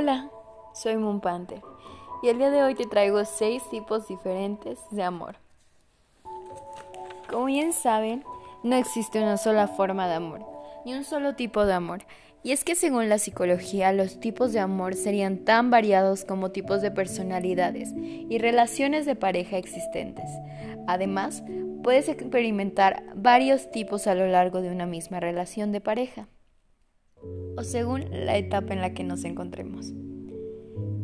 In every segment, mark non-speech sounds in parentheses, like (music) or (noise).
Hola, soy Mumpante y el día de hoy te traigo seis tipos diferentes de amor. Como bien saben, no existe una sola forma de amor, ni un solo tipo de amor. Y es que según la psicología, los tipos de amor serían tan variados como tipos de personalidades y relaciones de pareja existentes. Además, puedes experimentar varios tipos a lo largo de una misma relación de pareja o según la etapa en la que nos encontremos.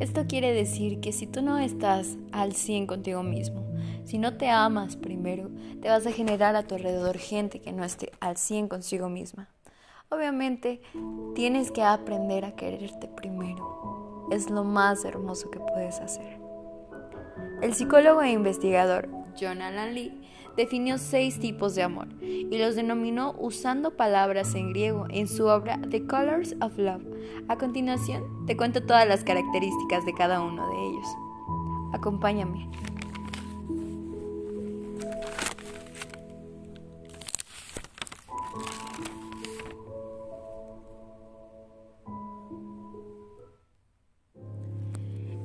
Esto quiere decir que si tú no estás al 100 contigo mismo, si no te amas primero, te vas a generar a tu alrededor gente que no esté al 100 consigo misma. Obviamente, tienes que aprender a quererte primero. Es lo más hermoso que puedes hacer. El psicólogo e investigador John Alan Lee definió seis tipos de amor y los denominó usando palabras en griego en su obra The Colors of Love. A continuación, te cuento todas las características de cada uno de ellos. Acompáñame.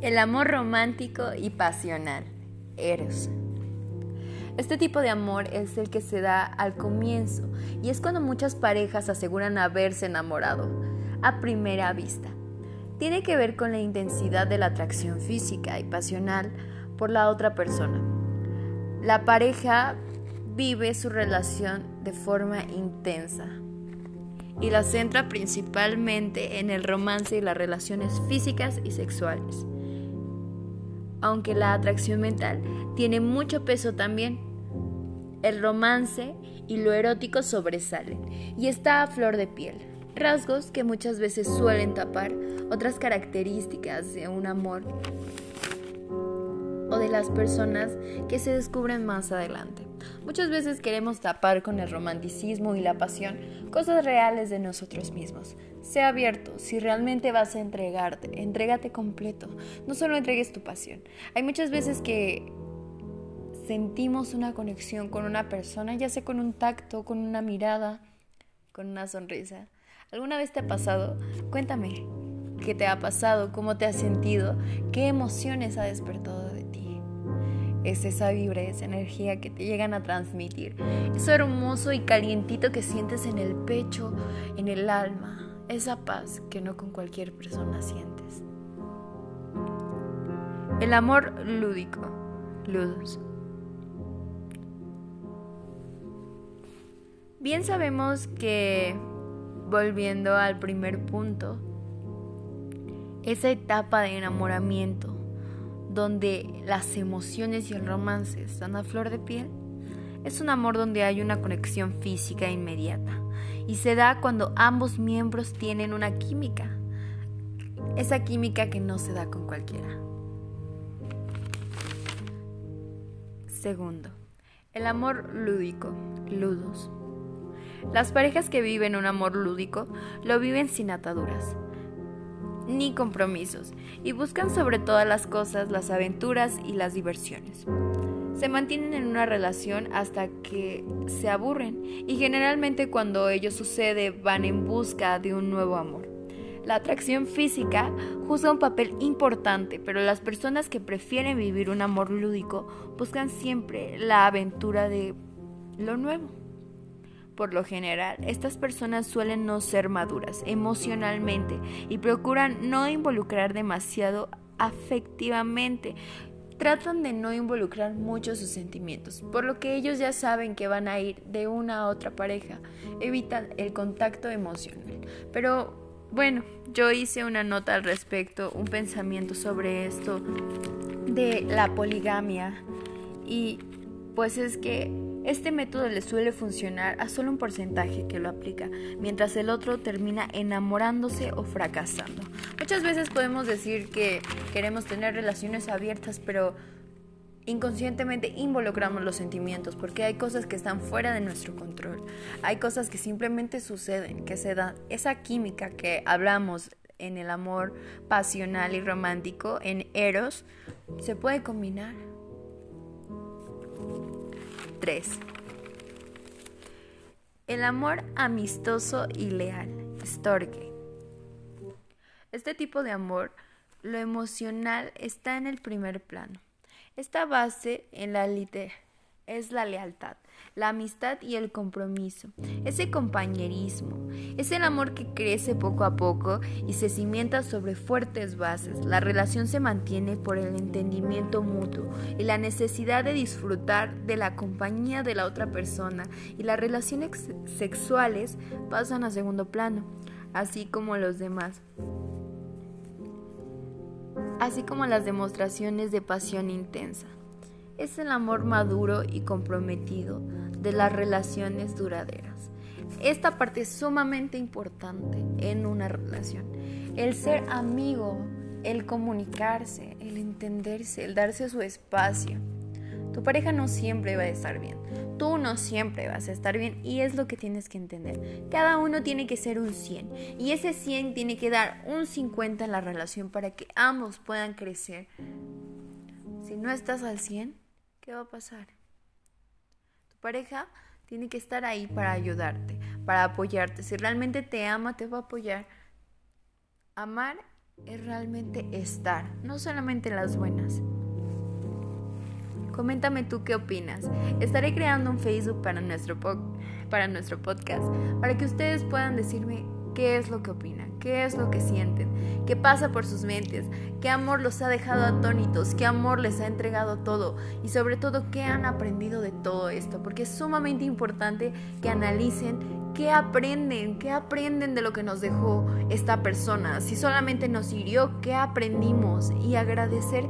El amor romántico y pasional. Eros. Este tipo de amor es el que se da al comienzo y es cuando muchas parejas aseguran haberse enamorado a primera vista. Tiene que ver con la intensidad de la atracción física y pasional por la otra persona. La pareja vive su relación de forma intensa y la centra principalmente en el romance y las relaciones físicas y sexuales aunque la atracción mental tiene mucho peso también. El romance y lo erótico sobresalen y está a flor de piel, rasgos que muchas veces suelen tapar otras características de un amor o de las personas que se descubren más adelante. Muchas veces queremos tapar con el romanticismo y la pasión cosas reales de nosotros mismos. Sea abierto, si realmente vas a entregarte, entrégate completo. No solo entregues tu pasión. Hay muchas veces que sentimos una conexión con una persona, ya sea con un tacto, con una mirada, con una sonrisa. ¿Alguna vez te ha pasado? Cuéntame, ¿qué te ha pasado? ¿Cómo te has sentido? ¿Qué emociones ha despertado de ti? es esa vibra, esa energía que te llegan a transmitir. Eso hermoso y calientito que sientes en el pecho, en el alma. Esa paz que no con cualquier persona sientes. El amor lúdico. Ludos. Bien sabemos que, volviendo al primer punto, esa etapa de enamoramiento donde las emociones y el romance están a flor de piel, es un amor donde hay una conexión física inmediata y se da cuando ambos miembros tienen una química, esa química que no se da con cualquiera. Segundo, el amor lúdico, ludos. Las parejas que viven un amor lúdico lo viven sin ataduras ni compromisos y buscan sobre todas las cosas las aventuras y las diversiones. Se mantienen en una relación hasta que se aburren y generalmente cuando ello sucede van en busca de un nuevo amor. La atracción física juega un papel importante, pero las personas que prefieren vivir un amor lúdico buscan siempre la aventura de lo nuevo. Por lo general, estas personas suelen no ser maduras emocionalmente y procuran no involucrar demasiado afectivamente. Tratan de no involucrar mucho sus sentimientos, por lo que ellos ya saben que van a ir de una a otra pareja. Evitan el contacto emocional. Pero bueno, yo hice una nota al respecto, un pensamiento sobre esto de la poligamia y pues es que este método le suele funcionar a solo un porcentaje que lo aplica, mientras el otro termina enamorándose o fracasando. Muchas veces podemos decir que queremos tener relaciones abiertas, pero inconscientemente involucramos los sentimientos porque hay cosas que están fuera de nuestro control. Hay cosas que simplemente suceden, que se dan. Esa química que hablamos en el amor pasional y romántico, en Eros, se puede combinar 3. El amor amistoso y leal. Storge. Este tipo de amor, lo emocional, está en el primer plano. Esta base en la literatura es la lealtad, la amistad y el compromiso, ese compañerismo, es el amor que crece poco a poco y se cimienta sobre fuertes bases. La relación se mantiene por el entendimiento mutuo y la necesidad de disfrutar de la compañía de la otra persona y las relaciones sexuales pasan a segundo plano, así como los demás así como las demostraciones de pasión intensa es el amor maduro y comprometido de las relaciones duraderas. Esta parte es sumamente importante en una relación. El ser amigo, el comunicarse, el entenderse, el darse su espacio. Tu pareja no siempre va a estar bien. Tú no siempre vas a estar bien y es lo que tienes que entender. Cada uno tiene que ser un 100 y ese 100 tiene que dar un 50 en la relación para que ambos puedan crecer. Si no estás al 100, ¿qué va a pasar? Tu pareja tiene que estar ahí para ayudarte, para apoyarte. Si realmente te ama, te va a apoyar. Amar es realmente estar, no solamente en las buenas. Coméntame tú qué opinas. Estaré creando un Facebook para nuestro, para nuestro podcast, para que ustedes puedan decirme qué es lo que opinan, qué es lo que sienten, qué pasa por sus mentes, qué amor los ha dejado atónitos, qué amor les ha entregado todo y sobre todo qué han aprendido de todo esto, porque es sumamente importante que analicen qué aprenden, qué aprenden de lo que nos dejó esta persona, si solamente nos hirió, qué aprendimos y agradecer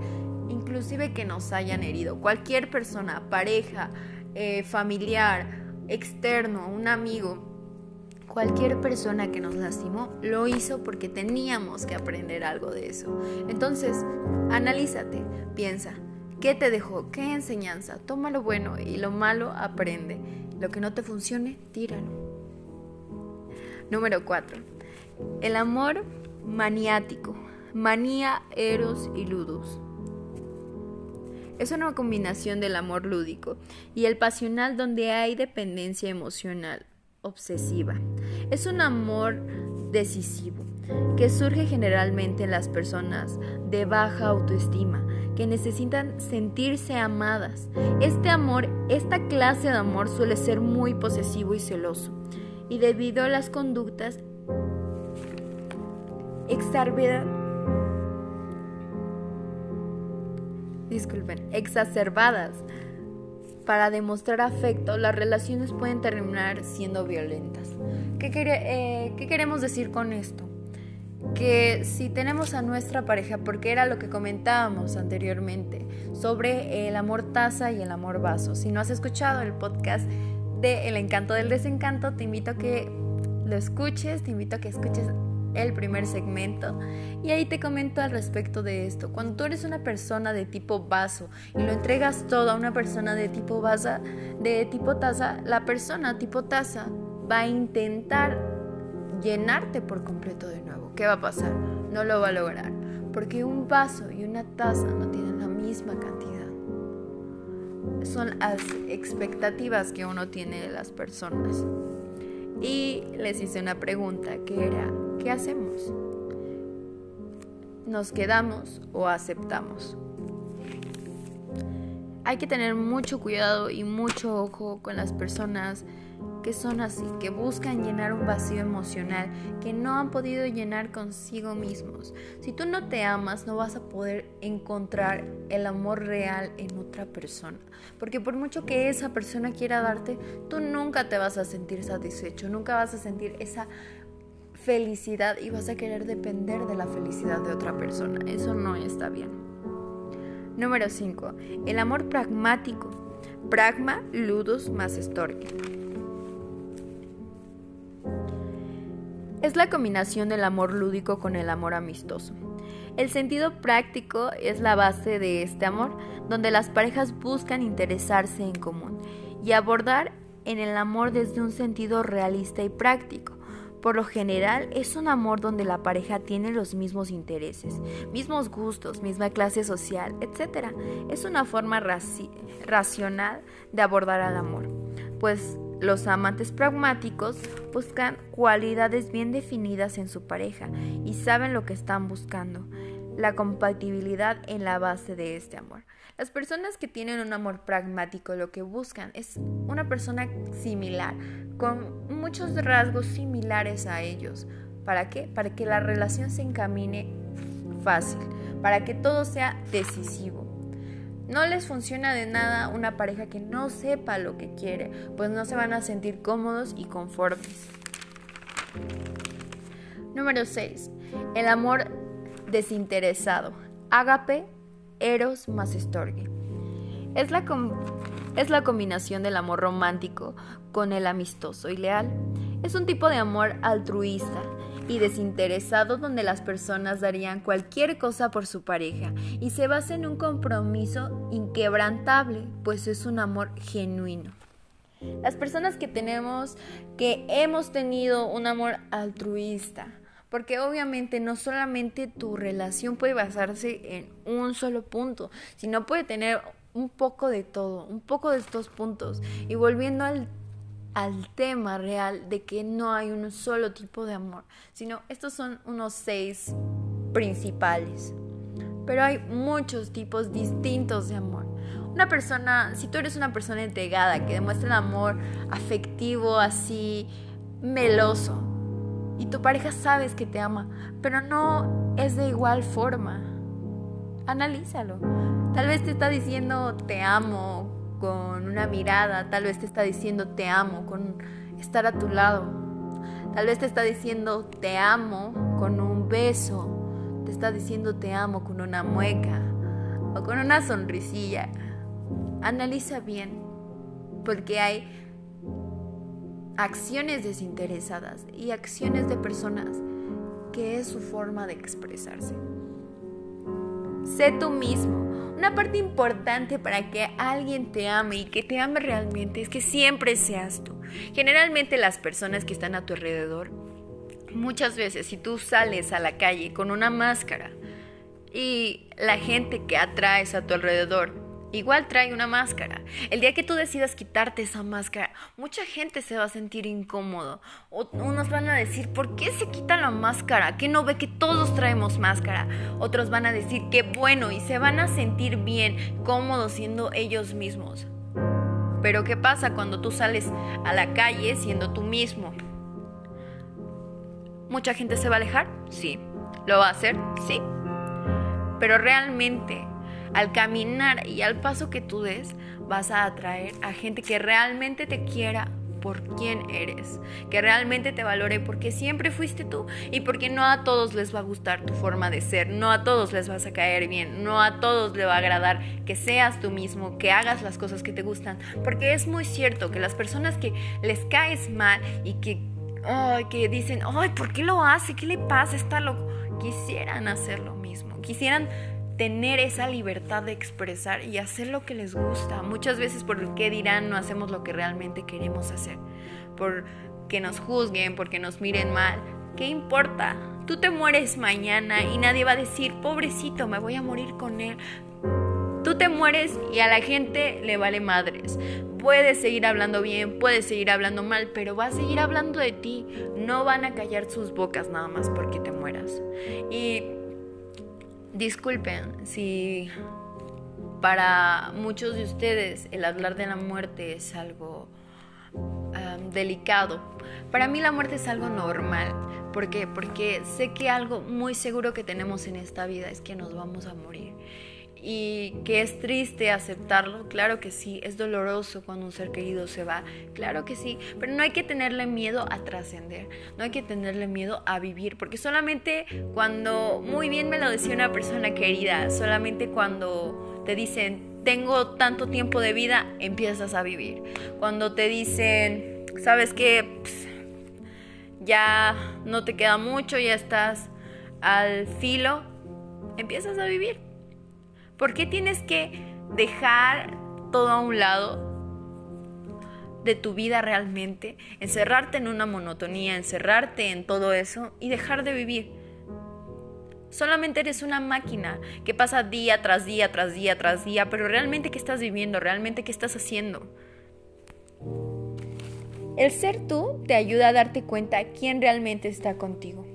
inclusive que nos hayan herido, cualquier persona, pareja, eh, familiar, externo, un amigo Cualquier persona que nos lastimó lo hizo porque teníamos que aprender algo de eso. Entonces, analízate, piensa, ¿qué te dejó? ¿Qué enseñanza? Toma lo bueno y lo malo aprende. Lo que no te funcione, tíralo. Número 4. El amor maniático. Manía, eros y ludus. Es una combinación del amor lúdico y el pasional donde hay dependencia emocional obsesiva. Es un amor decisivo que surge generalmente en las personas de baja autoestima que necesitan sentirse amadas. Este amor, esta clase de amor suele ser muy posesivo y celoso y debido a las conductas disculpen, exacerbadas para demostrar afecto, las relaciones pueden terminar siendo violentas. ¿Qué, eh, ¿Qué, queremos decir con esto? Que si tenemos a nuestra pareja, porque era lo que comentábamos anteriormente, sobre el amor taza y el amor vaso. Si no has escuchado el podcast de El encanto del desencanto, te invito a que lo escuches, te invito a que escuches el primer segmento y ahí te comento al respecto de esto. Cuando tú eres una persona de tipo vaso y lo entregas todo a una persona de tipo vaso, de tipo taza, la persona tipo taza va a intentar llenarte por completo de nuevo. ¿Qué va a pasar? No lo va a lograr, porque un vaso y una taza no tienen la misma cantidad. Son las expectativas que uno tiene de las personas. Y les hice una pregunta que era, ¿qué hacemos? ¿Nos quedamos o aceptamos? Hay que tener mucho cuidado y mucho ojo con las personas que son así, que buscan llenar un vacío emocional que no han podido llenar consigo mismos. Si tú no te amas, no vas a poder encontrar el amor real en otra persona. Porque por mucho que esa persona quiera darte, tú nunca te vas a sentir satisfecho, nunca vas a sentir esa felicidad y vas a querer depender de la felicidad de otra persona. Eso no está bien. Número 5. El amor pragmático. Pragma, ludus más estorque. Es la combinación del amor lúdico con el amor amistoso. El sentido práctico es la base de este amor, donde las parejas buscan interesarse en común y abordar en el amor desde un sentido realista y práctico. Por lo general es un amor donde la pareja tiene los mismos intereses, mismos gustos, misma clase social, etc. Es una forma racional de abordar al amor, pues Los amantes pragmáticos buscan cualidades bien definidas en su pareja y saben lo que están buscando, la compatibilidad en la base de este amor. Las personas que tienen un amor pragmático lo que buscan es una persona similar, con muchos rasgos similares a ellos. ¿Para qué? Para que la relación se encamine fácil, para que todo sea decisivo. No les funciona de nada una pareja que no sepa lo que quiere, pues no se van a sentir cómodos y conformes. Número 6. El amor desinteresado. Ágape, Eros más Estorgue. Es la, es la combinación del amor romántico con el amistoso y leal. Es un tipo de amor altruista y desinteresado donde las personas darían cualquier cosa por su pareja y se basa en un compromiso inquebrantable, pues es un amor genuino. Las personas que tenemos, que hemos tenido un amor altruista, porque obviamente no solamente tu relación puede basarse en un solo punto, sino puede tener un poco de todo, un poco de estos puntos. Y volviendo al al tema real de que no hay un solo tipo de amor, sino estos son unos seis principales. Pero hay muchos tipos distintos de amor. Una persona, si tú eres una persona entregada, que demuestra el amor afectivo así, meloso, y tu pareja sabes que te ama, pero no es de igual forma, analízalo. Tal vez te está diciendo te amo con una mirada, tal vez te está diciendo te amo con estar a tu lado. Tal vez te está diciendo te amo con un beso, te está diciendo te amo con una mueca o con una sonrisilla. Analiza bien, porque hay acciones desinteresadas y acciones de personas que es su forma de expresarse. Sé tú mismo. Una parte importante para que alguien te ame y que te ame realmente es que siempre seas tú. Generalmente las personas que están a tu alrededor, muchas veces si tú sales a la calle con una máscara y la gente que atraes a tu alrededor Igual trae una máscara. El día que tú decidas quitarte esa máscara, mucha gente se va a sentir incómodo. O unos van a decir, ¿por qué se quita la máscara? ¿Que no ve que todos traemos máscara? Otros van a decir, qué bueno, y se van a sentir bien, cómodos siendo ellos mismos. Pero ¿qué pasa cuando tú sales a la calle siendo tú mismo? ¿Mucha gente se va a alejar? Sí. ¿Lo va a hacer? Sí. Pero realmente al caminar y al paso que tú des, vas a atraer a gente que realmente te quiera por quién eres, que realmente te valore porque siempre fuiste tú y porque no a todos les va a gustar tu forma de ser, no a todos les vas a caer bien, no a todos le va a agradar que seas tú mismo, que hagas las cosas que te gustan, porque es muy cierto que las personas que les caes mal y que, que dicen, ay, ¿por qué lo hace? ¿Qué le pasa? Está loco. Quisieran hacer lo mismo, quisieran tener esa libertad de expresar y hacer lo que les gusta. Muchas veces por el qué dirán no hacemos lo que realmente queremos hacer. Por que nos juzguen, porque nos miren mal. ¿Qué importa? Tú te mueres mañana y nadie va a decir, pobrecito, me voy a morir con él. Tú te mueres y a la gente le vale madres. Puedes seguir hablando bien, puedes seguir hablando mal, pero va a seguir hablando de ti. No van a callar sus bocas nada más porque te mueras. Y Disculpen si para muchos de ustedes el hablar de la muerte es algo delicado. Para mí la muerte es algo normal. ¿Por qué? Porque sé que algo muy seguro que tenemos en esta vida es que nos vamos a morir y que es triste aceptarlo, claro que sí, es doloroso cuando un ser querido se va, claro que sí, pero no hay que tenerle miedo a trascender, no hay que tenerle miedo a vivir, porque solamente cuando, muy bien me lo decía una persona querida, solamente cuando te dicen, tengo tanto tiempo de vida, empiezas a vivir. Cuando te dicen, sabes que ya no te queda mucho, ya estás al filo, empiezas a vivir ¿Por qué tienes que dejar todo a un lado de tu vida realmente, encerrarte en una monotonía, encerrarte en todo eso y dejar de vivir? Solamente eres una máquina que pasa día tras día, tras día, tras día, pero realmente qué estás viviendo, realmente qué estás haciendo. El ser tú te ayuda a darte cuenta quién realmente está contigo.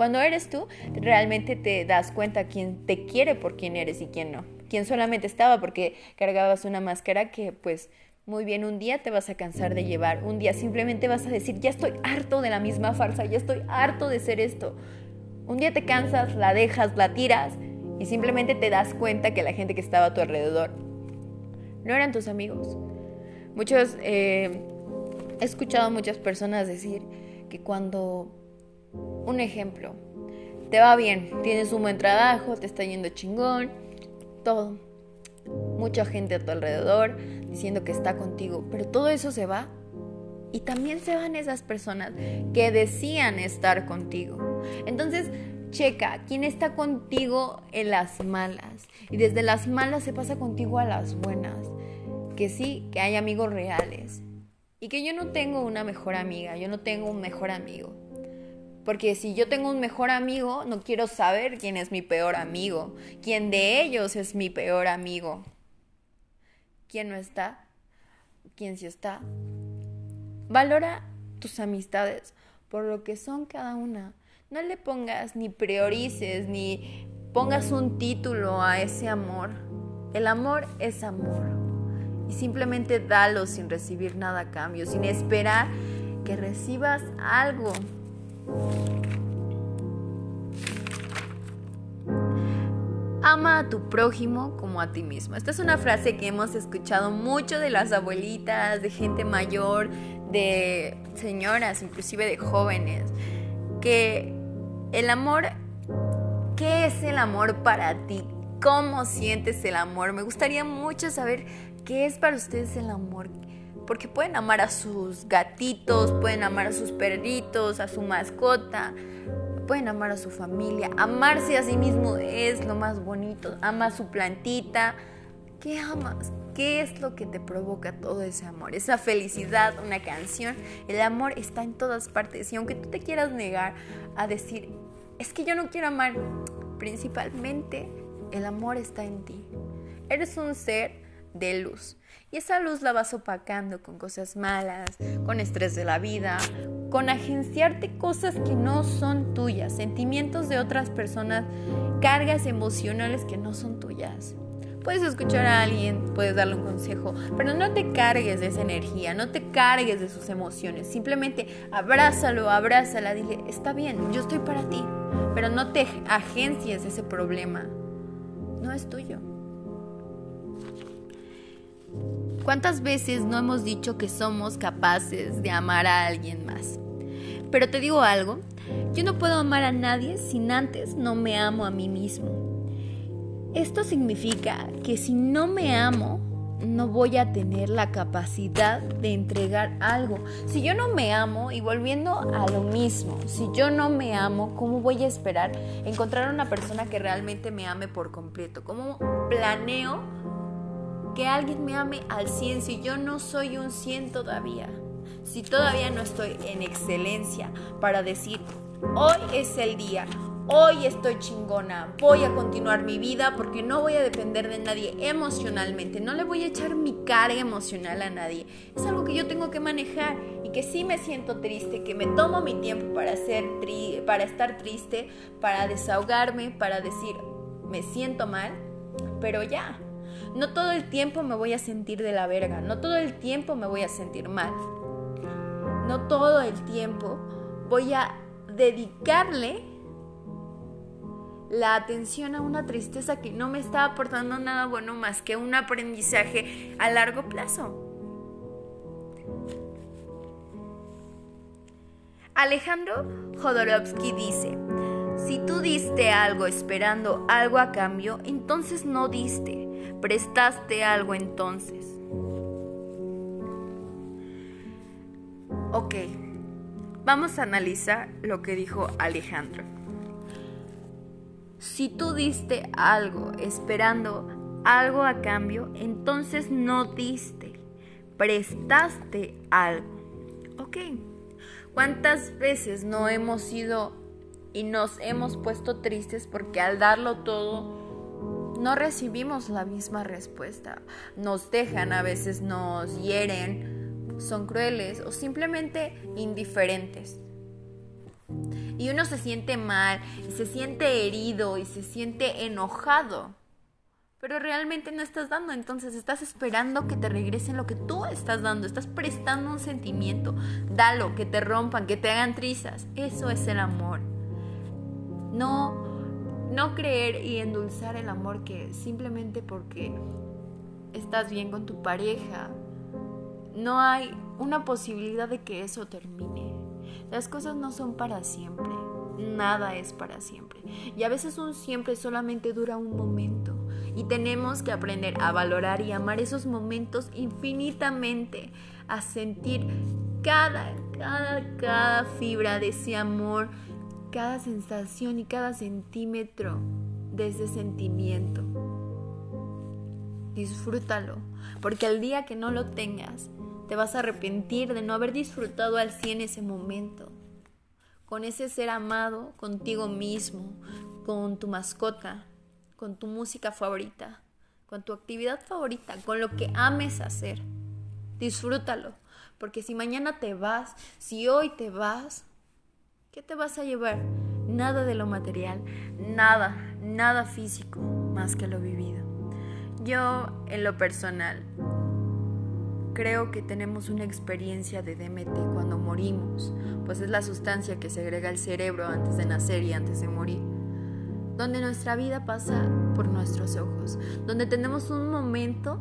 Cuando eres tú, realmente te das cuenta quién te quiere por quién eres y quién no. Quién solamente estaba porque cargabas una máscara que pues muy bien, un día te vas a cansar de llevar, un día simplemente vas a decir, ya estoy harto de la misma farsa, ya estoy harto de ser esto. Un día te cansas, la dejas, la tiras y simplemente te das cuenta que la gente que estaba a tu alrededor no eran tus amigos. Muchos, eh, he escuchado a muchas personas decir que cuando, un ejemplo, te va bien, tienes un buen trabajo, te está yendo chingón, todo, mucha gente a tu alrededor diciendo que está contigo, pero todo eso se va. Y también se van esas personas que decían estar contigo. Entonces, checa quién está contigo en las malas. Y desde las malas se pasa contigo a las buenas. Que sí, que hay amigos reales. Y que yo no tengo una mejor amiga, yo no tengo un mejor amigo. Porque si yo tengo un mejor amigo, no quiero saber quién es mi peor amigo, quién de ellos es mi peor amigo quién no está, quién sí está. Valora tus amistades por lo que son cada una. No le pongas ni priorices ni pongas un título a ese amor. El amor es amor. Y simplemente dalo sin recibir nada a cambio, sin esperar que recibas algo. Ama a tu prójimo como a ti mismo. Esta es una frase que hemos escuchado mucho de las abuelitas, de gente mayor, de señoras, inclusive de jóvenes, que el amor, ¿qué es el amor para ti? ¿Cómo sientes el amor? Me gustaría mucho saber qué es para ustedes el amor. Porque pueden amar a sus gatitos, pueden amar a sus perritos, a su mascota, pueden amar a su familia. Amarse a sí mismo es lo más bonito. Ama a su plantita. ¿Qué amas? ¿Qué es lo que te provoca todo ese amor? Esa felicidad, una canción. El amor está en todas partes. Y aunque tú te quieras negar a decir, es que yo no quiero amar, principalmente el amor está en ti. Eres un ser de luz. Y esa luz la vas opacando con cosas malas, con estrés de la vida, con agenciarte cosas que no son tuyas, sentimientos de otras personas, cargas emocionales que no son tuyas. Puedes escuchar a alguien, puedes darle un consejo, pero no te cargues de esa energía, no te cargues de sus emociones. Simplemente abrázalo, abrázala, dile, está bien, yo estoy para ti, pero no te agencies ese problema. No es tuyo. ¿Cuántas veces no hemos dicho que somos capaces de amar a alguien más? Pero te digo algo, yo no puedo amar a nadie sin antes no me amo a mí mismo. Esto significa que si no me amo, no voy a tener la capacidad de entregar algo. Si yo no me amo, y volviendo a lo mismo, si yo no me amo, ¿cómo voy a esperar encontrar una persona que realmente me ame por completo? ¿Cómo planeo que alguien me ame al 100 si yo no soy un 100 todavía? Si todavía no estoy en excelencia para decir, hoy es el día, hoy estoy chingona, voy a continuar mi vida porque no voy a depender de nadie emocionalmente, no le voy a echar mi carga emocional a nadie. Es algo que yo tengo que manejar y que sí me siento triste, que me tomo mi tiempo para, ser para estar triste, para desahogarme, para decir, me siento mal, pero ya, no todo el tiempo me voy a sentir de la verga, no todo el tiempo me voy a sentir mal. No todo el tiempo voy a dedicarle la atención a una tristeza que no me está aportando nada bueno más que un aprendizaje a largo plazo. Alejandro Jodorowsky dice, si tú diste algo esperando algo a cambio, entonces no diste prestaste algo entonces. Ok, vamos a analizar lo que dijo Alejandro. Si tú diste algo esperando algo a cambio, entonces no diste, prestaste algo. Ok, ¿cuántas veces no hemos ido y nos hemos puesto tristes porque al darlo todo no recibimos la misma respuesta. Nos dejan, a veces nos hieren, son crueles o simplemente indiferentes. Y uno se siente mal, se siente herido y se siente enojado. Pero realmente no estás dando, entonces estás esperando que te regresen lo que tú estás dando, estás prestando un sentimiento. Dalo, que te rompan, que te hagan trizas. Eso es el amor. No no creer y endulzar el amor que simplemente porque estás bien con tu pareja, no hay una posibilidad de que eso termine. Las cosas no son para siempre, nada es para siempre. Y a veces un siempre solamente dura un momento. Y tenemos que aprender a valorar y amar esos momentos infinitamente, a sentir cada, cada, cada fibra de ese amor cada sensación y cada centímetro de ese sentimiento. Disfrútalo, porque el día que no lo tengas, te vas a arrepentir de no haber disfrutado al 100 ese momento, con ese ser amado, contigo mismo, con tu mascota, con tu música favorita, con tu actividad favorita, con lo que ames hacer. Disfrútalo, porque si mañana te vas, si hoy te vas, ¿Qué te vas a llevar? Nada de lo material, nada, nada físico más que lo vivido. Yo, en lo personal, creo que tenemos una experiencia de DMT cuando morimos, pues es la sustancia que segrega el cerebro antes de nacer y antes de morir, donde nuestra vida pasa por nuestros ojos, donde tenemos un momento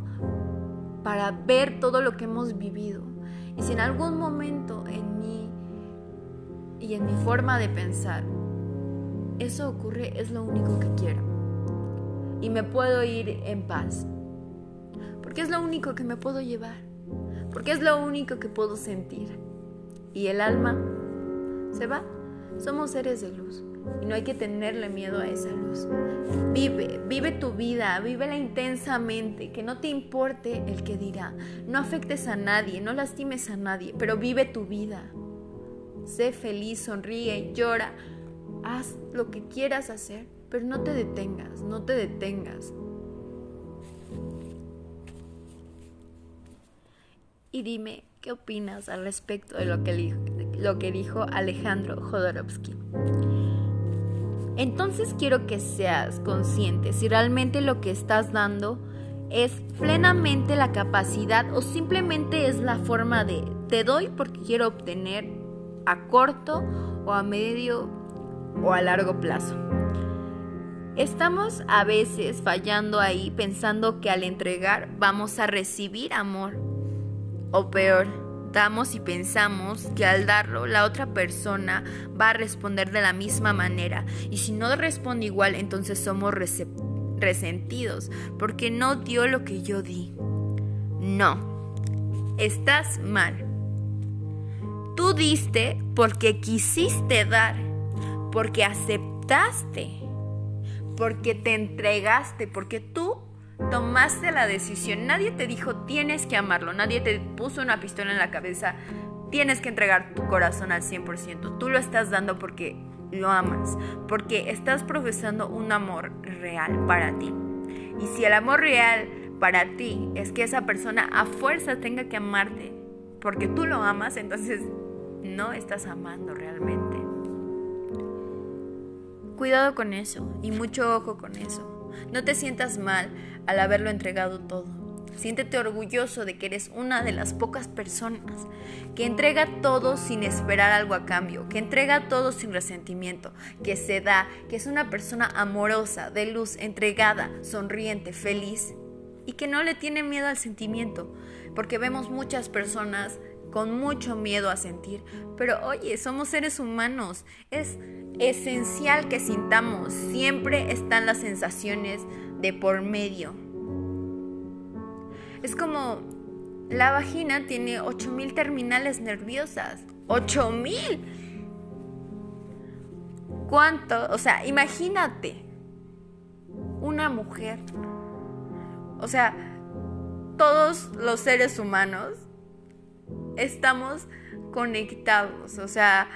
para ver todo lo que hemos vivido. Y si en algún momento en mi y en mi forma de pensar. Eso ocurre es lo único que quiero. Y me puedo ir en paz. Porque es lo único que me puedo llevar. Porque es lo único que puedo sentir. Y el alma se va. Somos seres de luz. Y no hay que tenerle miedo a esa luz. Vive, vive tu vida, vívela intensamente, que no te importe el que dirá. No afectes a nadie, no lastimes a nadie, pero vive tu vida. Sé feliz, sonríe, llora, haz lo que quieras hacer, pero no te detengas, no te detengas. Y dime, ¿qué opinas al respecto de lo que, lo que dijo Alejandro Jodorowsky? Entonces quiero que seas consciente si realmente lo que estás dando es plenamente la capacidad o simplemente es la forma de te doy porque quiero obtener a corto o a medio o a largo plazo. Estamos a veces fallando ahí pensando que al entregar vamos a recibir amor. O peor, damos y pensamos que al darlo la otra persona va a responder de la misma manera. Y si no responde igual, entonces somos resentidos porque no dio lo que yo di. No, estás mal. Tú diste porque quisiste dar, porque aceptaste, porque te entregaste, porque tú tomaste la decisión. Nadie te dijo tienes que amarlo, nadie te puso una pistola en la cabeza, tienes que entregar tu corazón al 100%. Tú lo estás dando porque lo amas, porque estás profesando un amor real para ti. Y si el amor real para ti es que esa persona a fuerza tenga que amarte porque tú lo amas, entonces no estás amando realmente. Cuidado con eso y mucho ojo con eso. No te sientas mal al haberlo entregado todo. Siéntete orgulloso de que eres una de las pocas personas que entrega todo sin esperar algo a cambio, que entrega todo sin resentimiento, que se da, que es una persona amorosa, de luz, entregada, sonriente, feliz y que no le tiene miedo al sentimiento, porque vemos muchas personas con mucho miedo a sentir. Pero oye, somos seres humanos. Es esencial que sintamos. Siempre están las sensaciones de por medio. Es como la vagina tiene 8000 terminales nerviosas. ¡8000! ¿Cuánto? O sea, imagínate. Una mujer. O sea, todos los seres humanos estamos conectados, o sea,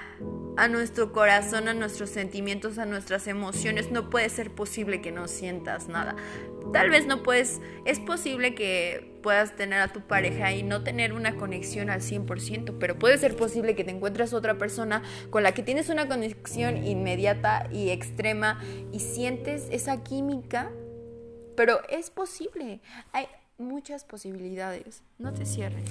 a nuestro corazón, a nuestros sentimientos, a nuestras emociones. No puede ser posible que no sientas nada. Tal vez no puedes, es posible que puedas tener a tu pareja y no tener una conexión al 100%, pero puede ser posible que te encuentres otra persona con la que tienes una conexión inmediata y extrema y sientes esa química, pero es posible. Hay muchas posibilidades. No te cierres.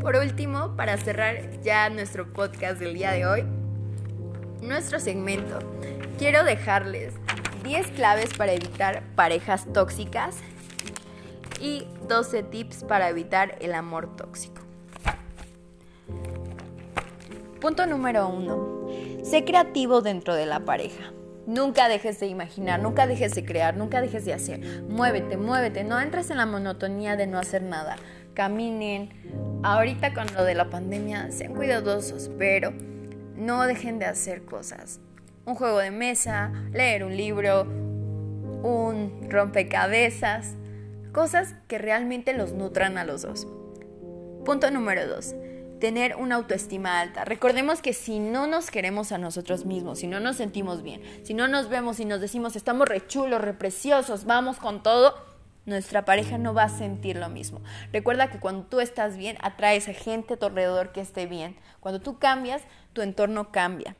Por último, para cerrar ya nuestro podcast del día de hoy, nuestro segmento, quiero dejarles 10 claves para evitar parejas tóxicas y 12 tips para evitar el amor tóxico. Punto número 1. Sé creativo dentro de la pareja. Nunca dejes de imaginar, nunca dejes de crear, nunca dejes de hacer. Muévete, muévete, no entres en la monotonía de no hacer nada. Caminen. Ahorita con lo de la pandemia, sean cuidadosos, pero no dejen de hacer cosas un juego de mesa, leer un libro, un rompecabezas, cosas que realmente los nutran a los dos. Punto número dos, tener una autoestima alta. Recordemos que si no nos queremos a nosotros mismos, si no nos sentimos bien, si no nos vemos y nos decimos estamos rechulos, repreciosos, vamos con todo, nuestra pareja no va a sentir lo mismo. Recuerda que cuando tú estás bien, atraes a gente a tu alrededor que esté bien. Cuando tú cambias, tu entorno cambia.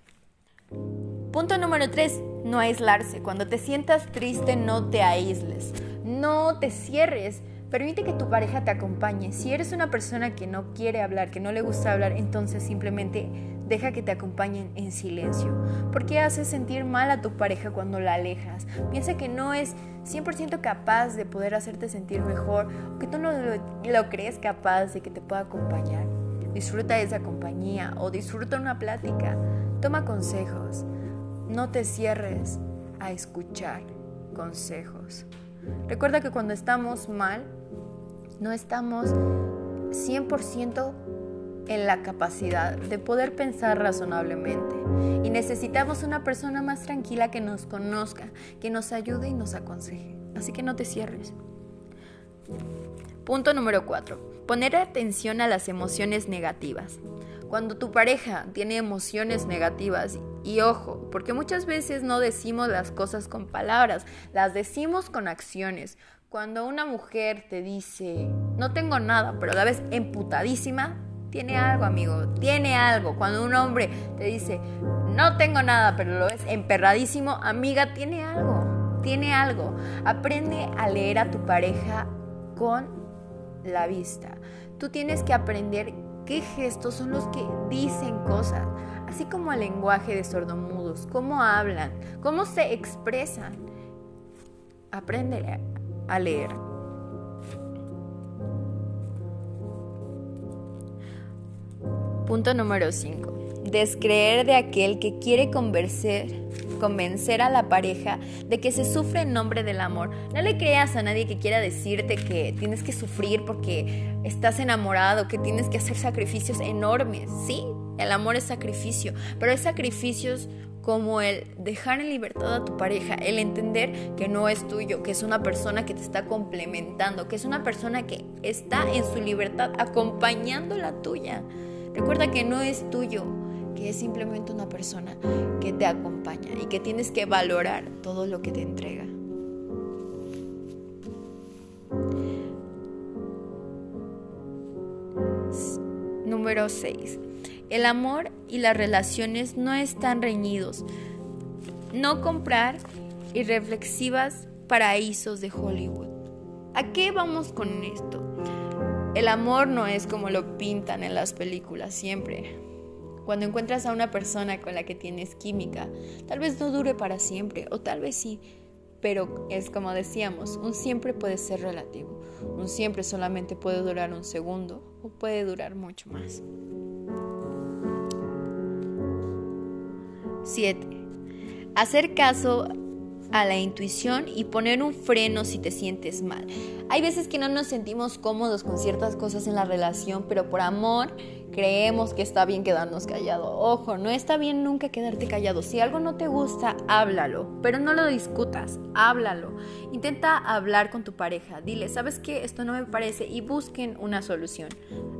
Punto número 3, no aislarse. Cuando te sientas triste, no te aísles. No te cierres. Permite que tu pareja te acompañe. Si eres una persona que no quiere hablar, que no le gusta hablar, entonces simplemente deja que te acompañen en silencio. ¿Por qué haces sentir mal a tu pareja cuando la alejas? Piensa que no es 100% capaz de poder hacerte sentir mejor o que tú no lo, crees capaz de que te pueda acompañar. Disfruta esa compañía o disfruta una plática. Toma consejos. No te cierres a escuchar consejos. Recuerda que cuando estamos mal, no estamos 100% en la capacidad de poder pensar razonablemente. Y necesitamos una persona más tranquila que nos conozca, que nos ayude y nos aconseje. Así que no te cierres. Punto número 4. Poner atención a las emociones negativas. Cuando tu pareja tiene emociones negativas, y ojo, porque muchas veces no decimos las cosas con palabras, las decimos con acciones. Cuando una mujer te dice, no tengo nada, pero la vez emputadísima, tiene algo, amigo, tiene algo. Cuando un hombre te dice, no tengo nada, pero lo ves emperradísimo, amiga, tiene algo, tiene algo. Aprende a leer a tu pareja con la vista. Tú tienes que aprender qué gestos son los que dicen cosas, así como el lenguaje de sordomudos, cómo hablan, cómo se expresan. Aprende a leer. Punto número 5. Descreer de aquel que quiere convencer, a la pareja de que se sufre en nombre del amor. No le creas a nadie que quiera decirte que tienes que sufrir porque estás enamorado, que tienes que hacer sacrificios enormes. Sí, el amor es sacrificio, pero hay sacrificios como el dejar en libertad a tu pareja, el entender que no es tuyo, que es una persona que te está complementando, que es una persona que está en su libertad acompañando la tuya. Recuerda que no es tuyo, que es simplemente una persona que te acompaña y que tienes que valorar todo lo que te entrega. Número 6. El amor y las relaciones no están reñidos. No comprar irreflexivas paraísos de Hollywood. ¿A qué vamos con esto? El amor no es como lo pintan en las películas siempre. Cuando encuentras a una persona con la que tienes química, tal vez no dure para siempre, o tal vez sí, pero es como decíamos, un siempre puede ser relativo. Un siempre solamente puede durar un segundo o puede durar mucho más. 7. Hacer caso a la intuición y poner un freno si te sientes mal. Hay veces que no nos sentimos cómodos con ciertas cosas en la relación, pero por amor creemos que está bien quedarnos callados. Ojo, no está bien nunca quedarte callado. Si algo no te gusta, háblalo, pero no lo discutas, háblalo. Intenta hablar con tu pareja, dile, ¿sabes qué? Esto no me parece y busquen una solución.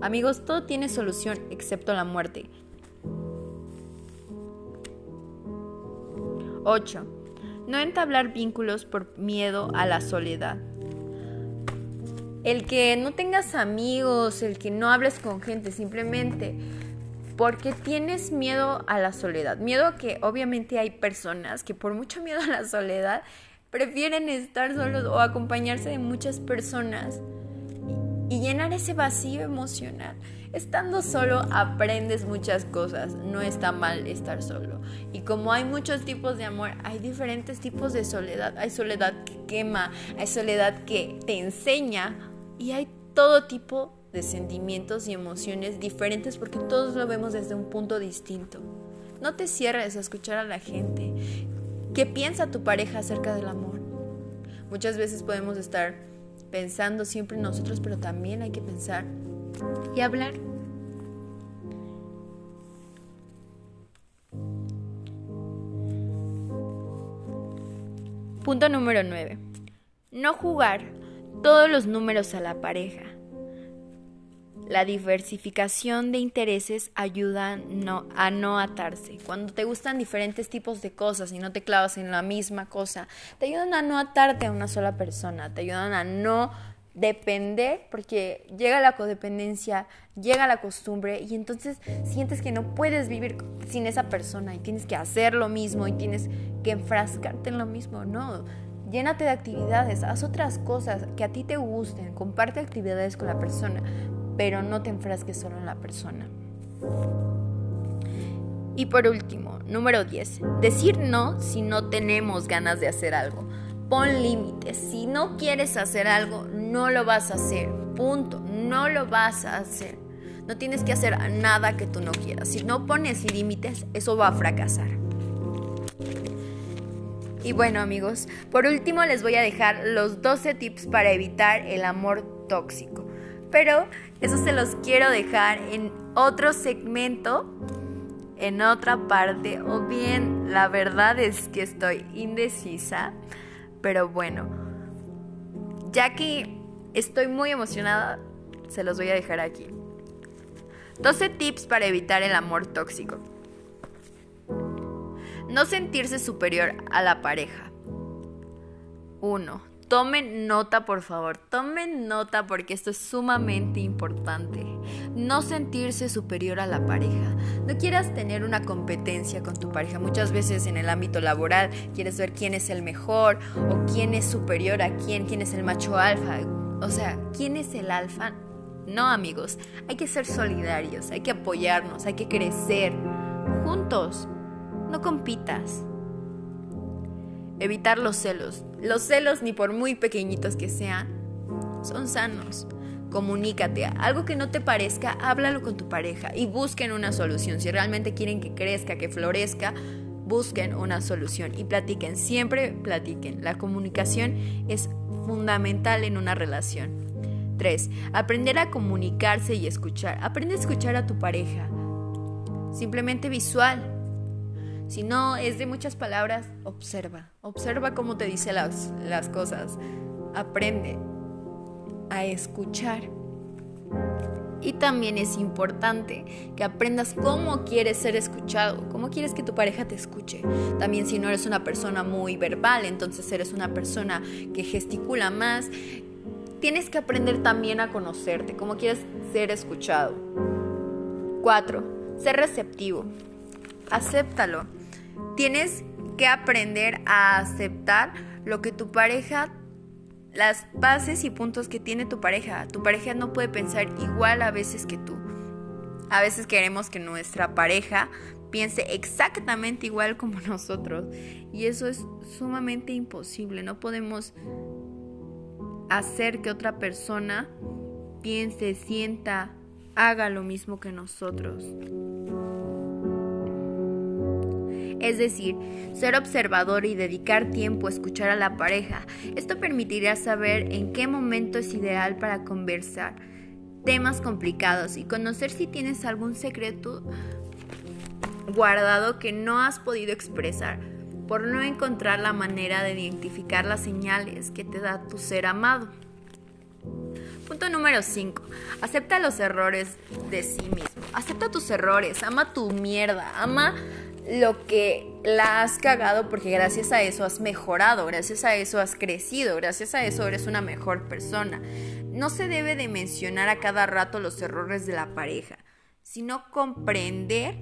Amigos, todo tiene solución excepto la muerte. 8. No entablar vínculos por miedo a la soledad. El que no tengas amigos, el que no hables con gente, simplemente porque tienes miedo a la soledad. Miedo a que obviamente hay personas que por mucho miedo a la soledad prefieren estar solos o acompañarse de muchas personas y llenar ese vacío emocional. Estando solo aprendes muchas cosas, no está mal estar solo. Y como hay muchos tipos de amor, hay diferentes tipos de soledad. Hay soledad que quema, hay soledad que te enseña y hay todo tipo de sentimientos y emociones diferentes porque todos lo vemos desde un punto distinto. No te cierres a escuchar a la gente. ¿Qué piensa tu pareja acerca del amor? Muchas veces podemos estar pensando siempre en nosotros, pero también hay que pensar y hablar. Punto número 9. No jugar todos los números a la pareja. La diversificación de intereses ayuda a no atarse. Cuando te gustan diferentes tipos de cosas y no te clavas en la misma cosa, te ayudan a no atarte a una sola persona, te ayudan a no depender porque llega la codependencia, llega la costumbre y entonces sientes que no puedes vivir sin esa persona y tienes que hacer lo mismo y tienes enfrascarte en lo mismo. No, llénate de actividades, haz otras cosas que a ti te gusten, comparte actividades con la persona, pero no te enfrasques solo en la persona. Y por último, número 10, decir no si no tenemos ganas de hacer algo. Pon límites. Si no quieres hacer algo, no lo vas a hacer. Punto. No lo vas a hacer. No tienes que hacer nada que tú no quieras. Si no pones límites, eso va a fracasar. Y bueno amigos, por último les voy a dejar los 12 tips para evitar el amor tóxico. Pero eso se los quiero dejar en otro segmento, en otra parte, o bien la verdad es que estoy indecisa, pero bueno, ya que estoy muy emocionada, se los voy a dejar aquí. 12 tips para evitar el amor tóxico. No sentirse superior a la pareja. 1. Tomen nota, por favor. Tomen nota porque esto es sumamente importante. No sentirse superior a la pareja. No quieras tener una competencia con tu pareja. Muchas veces en el ámbito laboral quieres ver quién es el mejor o quién es superior a quién, quién es el macho alfa. O sea, ¿quién es el alfa? No, amigos. Hay que ser solidarios, hay que apoyarnos, hay que crecer juntos. No compitas. Evitar los celos. Los celos, ni por muy pequeñitos que sean, son sanos. Comunícate. Algo que no te parezca, háblalo con tu pareja y busquen una solución. Si realmente quieren que crezca, que florezca, busquen una solución y platiquen. Siempre platiquen. La comunicación es fundamental en una relación. 3. Aprender a comunicarse y escuchar. Aprende a escuchar a tu pareja. Simplemente visual. Si no es de muchas palabras, observa. Observa cómo te dice las, las cosas. Aprende a escuchar. Y también es importante que aprendas cómo quieres ser escuchado, cómo quieres que tu pareja te escuche. También si no eres una persona muy verbal, entonces eres una persona que gesticula más, tienes que aprender también a conocerte, cómo quieres ser escuchado. 4. Ser receptivo. Acéptalo. Tienes que aprender a aceptar lo que tu pareja, las bases y puntos que tiene tu pareja. Tu pareja no puede pensar igual a veces que tú. A veces queremos que nuestra pareja piense exactamente igual como (laughs) nosotros. Y eso es sumamente imposible. No podemos hacer que otra persona piense, sienta, haga lo mismo que nosotros es decir, ser observador y dedicar tiempo a escuchar a la pareja. Esto permitirá saber en qué momento es ideal para conversar temas complicados y conocer si tienes algún secreto guardado que no has podido expresar por no encontrar la manera de identificar las señales que te da tu ser amado. Punto número 5. Acepta los errores de sí mismo. Acepta tus errores, ama tu mierda, ama lo que la has cagado porque gracias a eso has mejorado, gracias a eso has crecido, gracias a eso eres una mejor persona. No se debe de mencionar a cada rato los errores de la pareja, sino comprender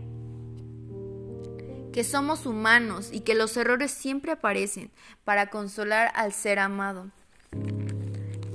que somos humanos y que los errores siempre aparecen para consolar al ser amado.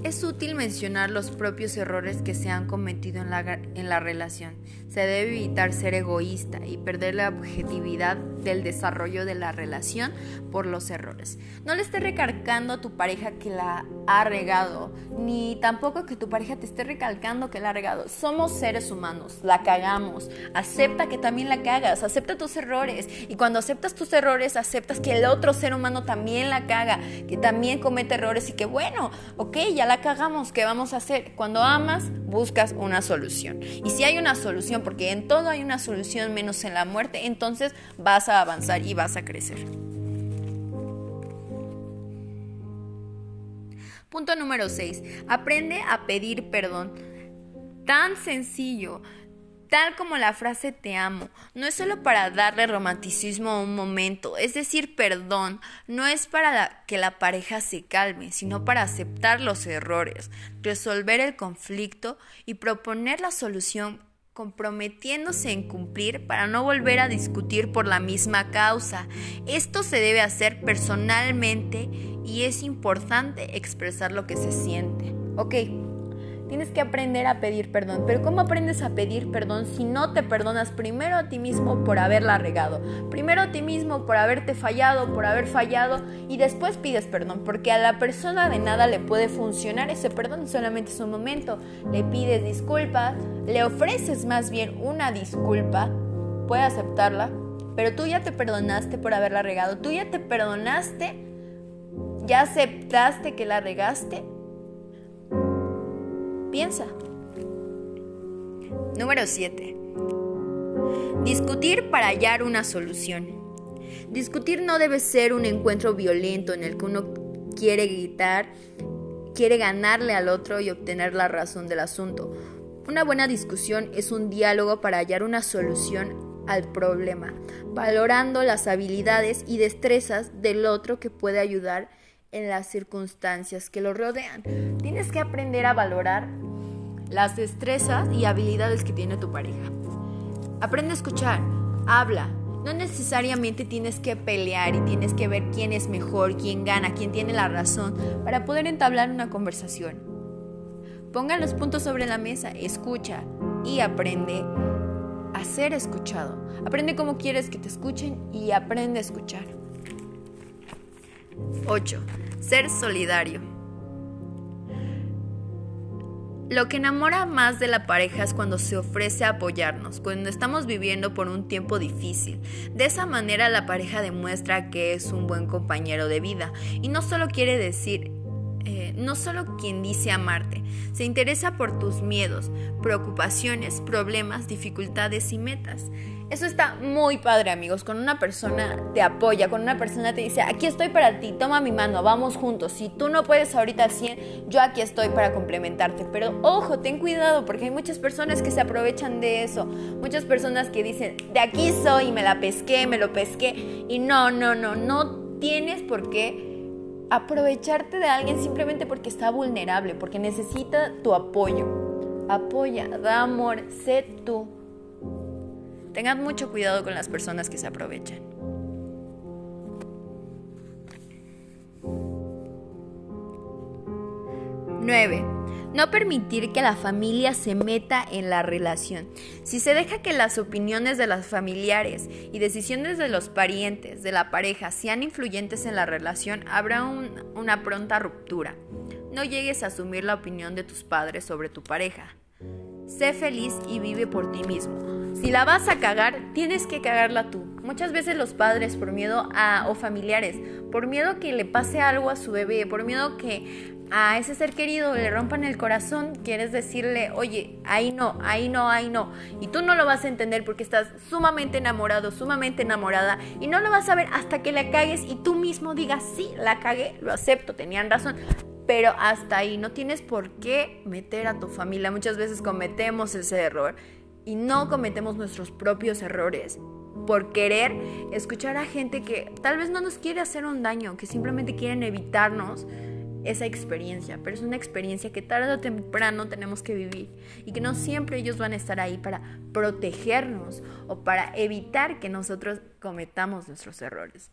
Es útil mencionar los propios errores que se han cometido en la, en la, relación. Se debe evitar ser egoísta y perder la objetividad del desarrollo de la relación por los errores. No le estés recargando a tu pareja que la ha regado, ni tampoco que tu pareja te esté recalcando que la ha regado. Somos seres humanos, la cagamos. Acepta que también la cagas, acepta tus errores. Y cuando aceptas tus errores, aceptas que el otro ser humano también la caga, que también comete errores y que bueno, ok, ya la cagamos, ¿qué vamos a hacer? Cuando amas, buscas una solución. Y si hay una solución, porque en todo hay una solución menos en la muerte, entonces vas a avanzar y vas a crecer. Punto número 6. Aprende a pedir perdón. Tan sencillo. Tal como la frase te amo, no es solo para darle romanticismo a un momento, es decir, perdón, no es para que la pareja se calme, sino para aceptar los errores, resolver el conflicto y proponer la solución comprometiéndose en cumplir para no volver a discutir por la misma causa. Esto se debe hacer personalmente y es importante expresar lo que se siente. Ok, Tienes que aprender a pedir perdón. Pero ¿cómo aprendes a pedir perdón si no te perdonas primero a ti mismo por haberla regado? Primero a ti mismo por haberte fallado, por haber fallado y después pides perdón. Porque a la persona de nada le puede funcionar ese perdón, solamente es un momento. Le pides disculpas, le ofreces más bien una disculpa, puede aceptarla, pero tú ya te perdonaste por haberla regado, tú ya te perdonaste, ya aceptaste que la regaste Piensa. Número 7. Discutir para hallar una solución. Discutir no debe ser un encuentro violento en el que uno quiere gritar, quiere ganarle al otro y obtener la razón del asunto. Una buena discusión es un diálogo para hallar una solución al problema, valorando las habilidades y destrezas del otro que puede ayudar en las circunstancias que lo rodean. Tienes que aprender a valorar las destrezas y habilidades que tiene tu pareja. Aprende a escuchar, habla. No necesariamente tienes que pelear y tienes que ver quién es mejor, quién gana, quién tiene la razón para poder entablar una conversación. Ponga los puntos sobre la mesa, escucha y aprende a ser escuchado. Aprende cómo quieres que te escuchen y aprende a escuchar. 8. Ser solidario. Lo que enamora más de la pareja es cuando se ofrece a apoyarnos, cuando estamos viviendo por un tiempo difícil. De esa manera la pareja demuestra que es un buen compañero de vida y no solo quiere decir eh, no solo quien dice amarte, se interesa por tus miedos, preocupaciones, problemas, dificultades y metas. Eso está muy padre, amigos. Con una persona te apoya, con una persona te dice, aquí estoy para ti, toma mi mano, vamos juntos. Si tú no puedes ahorita al 100, yo aquí estoy para complementarte. Pero ojo, ten cuidado, porque hay muchas personas que se aprovechan de eso. Muchas personas que dicen, de aquí soy, me la pesqué, me lo pesqué. Y no, no, no, no tienes por qué aprovecharte de alguien simplemente porque está vulnerable, porque necesita tu apoyo. Apoya, da amor, sé tú. Tengan mucho cuidado con las personas que se aprovechan. 9. No permitir que la familia se meta en la relación. Si se deja que las opiniones de los familiares y decisiones de los parientes de la pareja sean influyentes en la relación, habrá una pronta ruptura. No llegues a asumir la opinión de tus padres sobre tu pareja. Sé feliz y vive por ti mismo. Si la vas a cagar, tienes que cagarla tú. Muchas veces los padres, por miedo a, o familiares, por miedo que le pase algo a su bebé, por miedo que a ese ser querido le rompan el corazón, quieres decirle, oye, ahí no, ahí no, ahí no. Y tú no lo vas a entender porque estás sumamente enamorado, sumamente enamorada. Y no lo vas a ver hasta que la cagues y tú mismo digas, sí, la cagué, lo acepto, tenían razón. Pero hasta ahí no tienes por qué meter a tu familia. Muchas veces cometemos ese error y no cometemos nuestros propios errores por querer escuchar a gente que tal vez no nos quiere hacer un daño, que simplemente quieren evitarnos esa experiencia, pero es una experiencia que tarde o temprano tenemos que vivir y que no siempre ellos van a estar ahí para protegernos o para evitar que nosotros cometamos nuestros errores.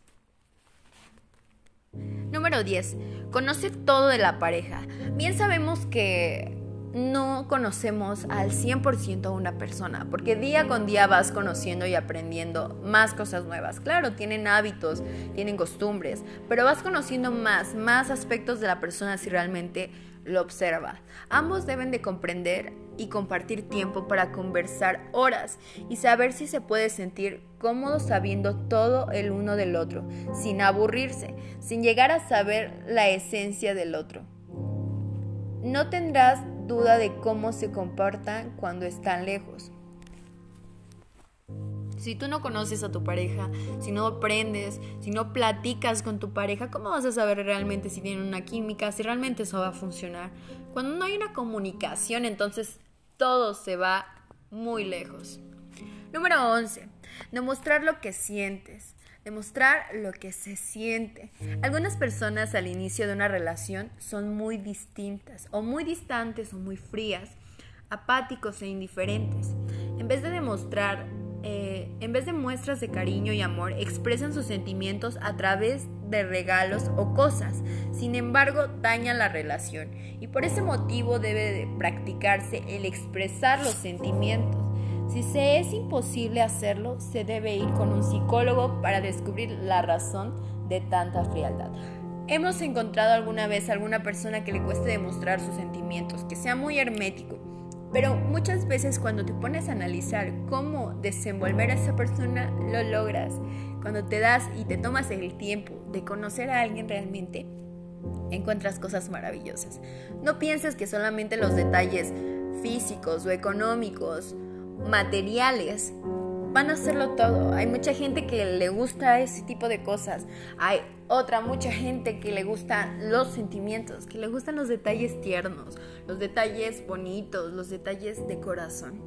Número 10. Conoce todo de la pareja. Bien sabemos que no conocemos al 100% a una persona, porque día con día vas conociendo y aprendiendo más cosas nuevas. Claro, tienen hábitos, tienen costumbres, pero vas conociendo más, más aspectos de la persona si realmente lo observas. Ambos deben de comprender y compartir tiempo para conversar horas y saber si se puede sentir cómodo sabiendo todo el uno del otro, sin aburrirse, sin llegar a saber la esencia del otro. No tendrás duda de cómo se comportan cuando están lejos. Si tú no conoces a tu pareja, si no aprendes, si no platicas con tu pareja, ¿cómo vas a saber realmente si tienen una química, si realmente eso va a funcionar? Cuando no hay una comunicación, entonces todo se va muy lejos. Número 11. Demostrar lo que sientes demostrar lo que se siente. Algunas personas al inicio de una relación son muy distintas o muy distantes o muy frías, apáticos e indiferentes. En vez de demostrar, eh, en vez de muestras de cariño y amor, expresan sus sentimientos a través de regalos o cosas. Sin embargo, dañan la relación y por ese motivo debe de practicarse el expresar los sentimientos si se es imposible hacerlo, se debe ir con un psicólogo para descubrir la razón de tanta frialdad. Hemos encontrado alguna vez a alguna persona que le cueste demostrar sus sentimientos, que sea muy hermético, pero muchas veces cuando te pones a analizar cómo desenvolver a esa persona, lo logras. Cuando te das y te tomas el tiempo de conocer a alguien realmente, encuentras cosas maravillosas. No pienses que solamente los detalles físicos o económicos materiales van a hacerlo todo. Hay mucha gente que le gusta ese tipo de cosas. Hay otra mucha gente que le gustan los sentimientos, que le gustan los detalles tiernos, los detalles bonitos, los detalles de corazón.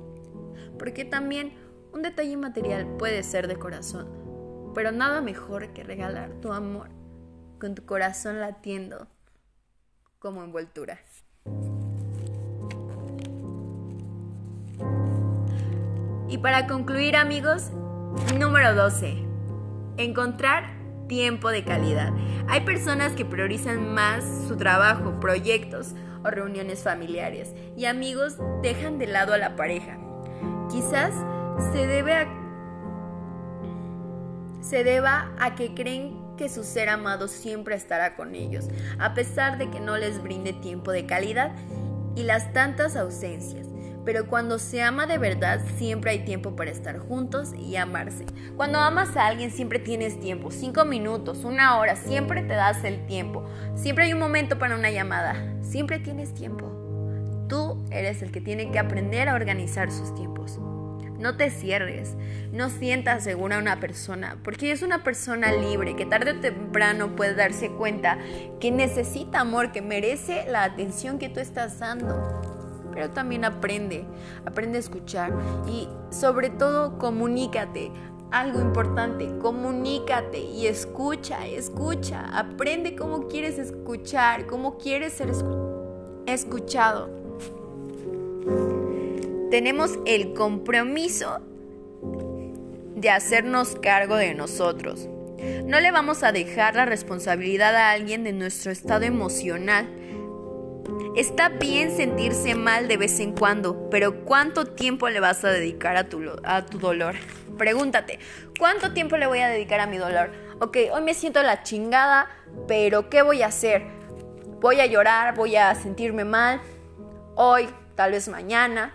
Porque también un detalle material puede ser de corazón, pero nada mejor que regalar tu amor con tu corazón latiendo como envoltura. Y para concluir amigos, número 12. Encontrar tiempo de calidad. Hay personas que priorizan más su trabajo, proyectos o reuniones familiares y amigos dejan de lado a la pareja. Quizás se debe se deba a que creen que su ser amado siempre estará con ellos, a pesar de que no les brinde tiempo de calidad y las tantas ausencias pero cuando se ama de verdad siempre hay tiempo para estar juntos y amarse. Cuando amas a alguien siempre tienes tiempo, cinco minutos, una hora, siempre te das el tiempo. Siempre hay un momento para una llamada, siempre tienes tiempo. Tú eres el que tiene que aprender a organizar sus tiempos. No te cierres, no sientas segura a una persona, porque es una persona libre que tarde o temprano puede darse cuenta que necesita amor, que merece la atención que tú estás dando pero también aprende, aprende a escuchar y sobre todo comunícate. Algo importante, comunícate y escucha, escucha, aprende cómo quieres escuchar, cómo quieres ser escuchado. Tenemos el compromiso de hacernos cargo de nosotros. No le vamos a dejar la responsabilidad a alguien de nuestro estado emocional Está bien sentirse mal de vez en cuando, pero ¿cuánto tiempo le vas a dedicar a tu, a tu dolor? Pregúntate, ¿cuánto tiempo le voy a dedicar a mi dolor? Ok, hoy me siento la chingada, pero ¿qué voy a hacer? Voy a llorar, voy a sentirme mal, hoy, tal vez mañana,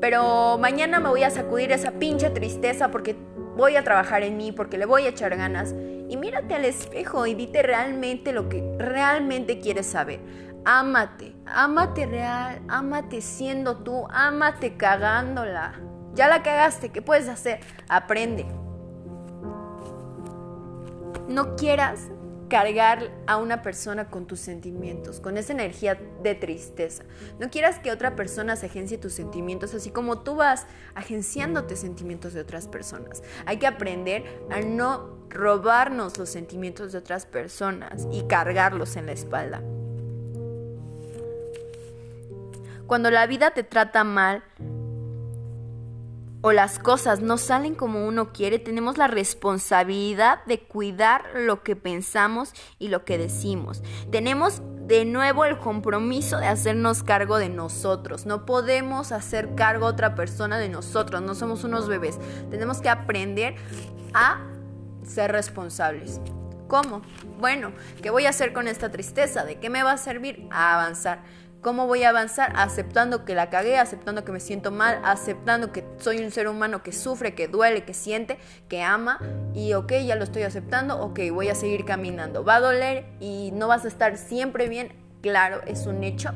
pero mañana me voy a sacudir esa pinche tristeza porque voy a trabajar en mí, porque le voy a echar ganas. Y mírate al espejo y dite realmente lo que realmente quieres saber. Ámate, ámate real, ámate siendo tú, ámate cagándola. Ya la cagaste, ¿qué puedes hacer? Aprende. No quieras cargar a una persona con tus sentimientos, con esa energía de tristeza. No quieras que otra persona se agencie tus sentimientos, así como tú vas agenciándote sentimientos de otras personas. Hay que aprender a no robarnos los sentimientos de otras personas y cargarlos en la espalda. Cuando la vida te trata mal, o las cosas no salen como uno quiere, tenemos la responsabilidad de cuidar lo que pensamos y lo que decimos. Tenemos de nuevo el compromiso de hacernos cargo de nosotros. No podemos hacer cargo a otra persona de nosotros, no somos unos bebés. Tenemos que aprender a ser responsables. ¿Cómo? Bueno, ¿qué voy a hacer con esta tristeza? ¿De qué me va a servir? A avanzar. ¿Cómo voy a avanzar? Aceptando que la cagué, aceptando que me siento mal, aceptando que soy un ser humano que sufre, que duele, que siente, que ama y ok, ya lo estoy aceptando, ok, voy a seguir caminando. Va a doler y no vas a estar siempre bien, claro, es un hecho,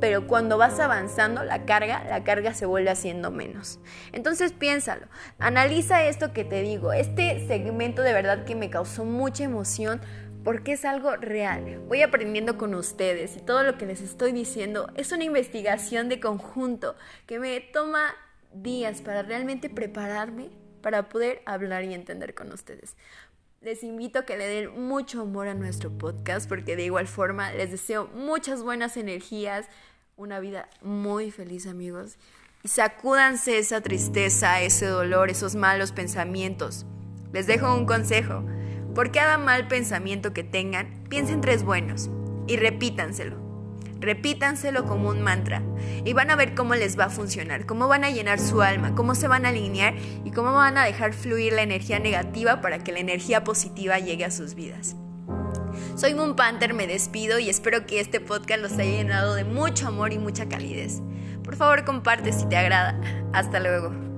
pero cuando vas avanzando la carga, la carga se vuelve haciendo menos. Entonces piénsalo, analiza esto que te digo, este segmento de verdad que me causó mucha emoción porque es algo real. Voy aprendiendo con ustedes y todo lo que les estoy diciendo es una investigación de conjunto que me toma días para realmente prepararme para poder hablar y entender con ustedes. Les invito a que le den mucho amor a nuestro podcast porque de igual forma les deseo muchas buenas energías, una vida muy feliz amigos y sacúdanse esa tristeza, ese dolor, esos malos pensamientos. Les dejo un consejo. Por cada mal pensamiento que tengan, piensen tres buenos y repítanselo. Repítanselo como un mantra y van a ver cómo les va a funcionar, cómo van a llenar su alma, cómo se van a alinear y cómo van a dejar fluir la energía negativa para que la energía positiva llegue a sus vidas. Soy Moon Panther, me despido y espero que este podcast los haya llenado de mucho amor y mucha calidez. Por favor comparte si te agrada. Hasta luego.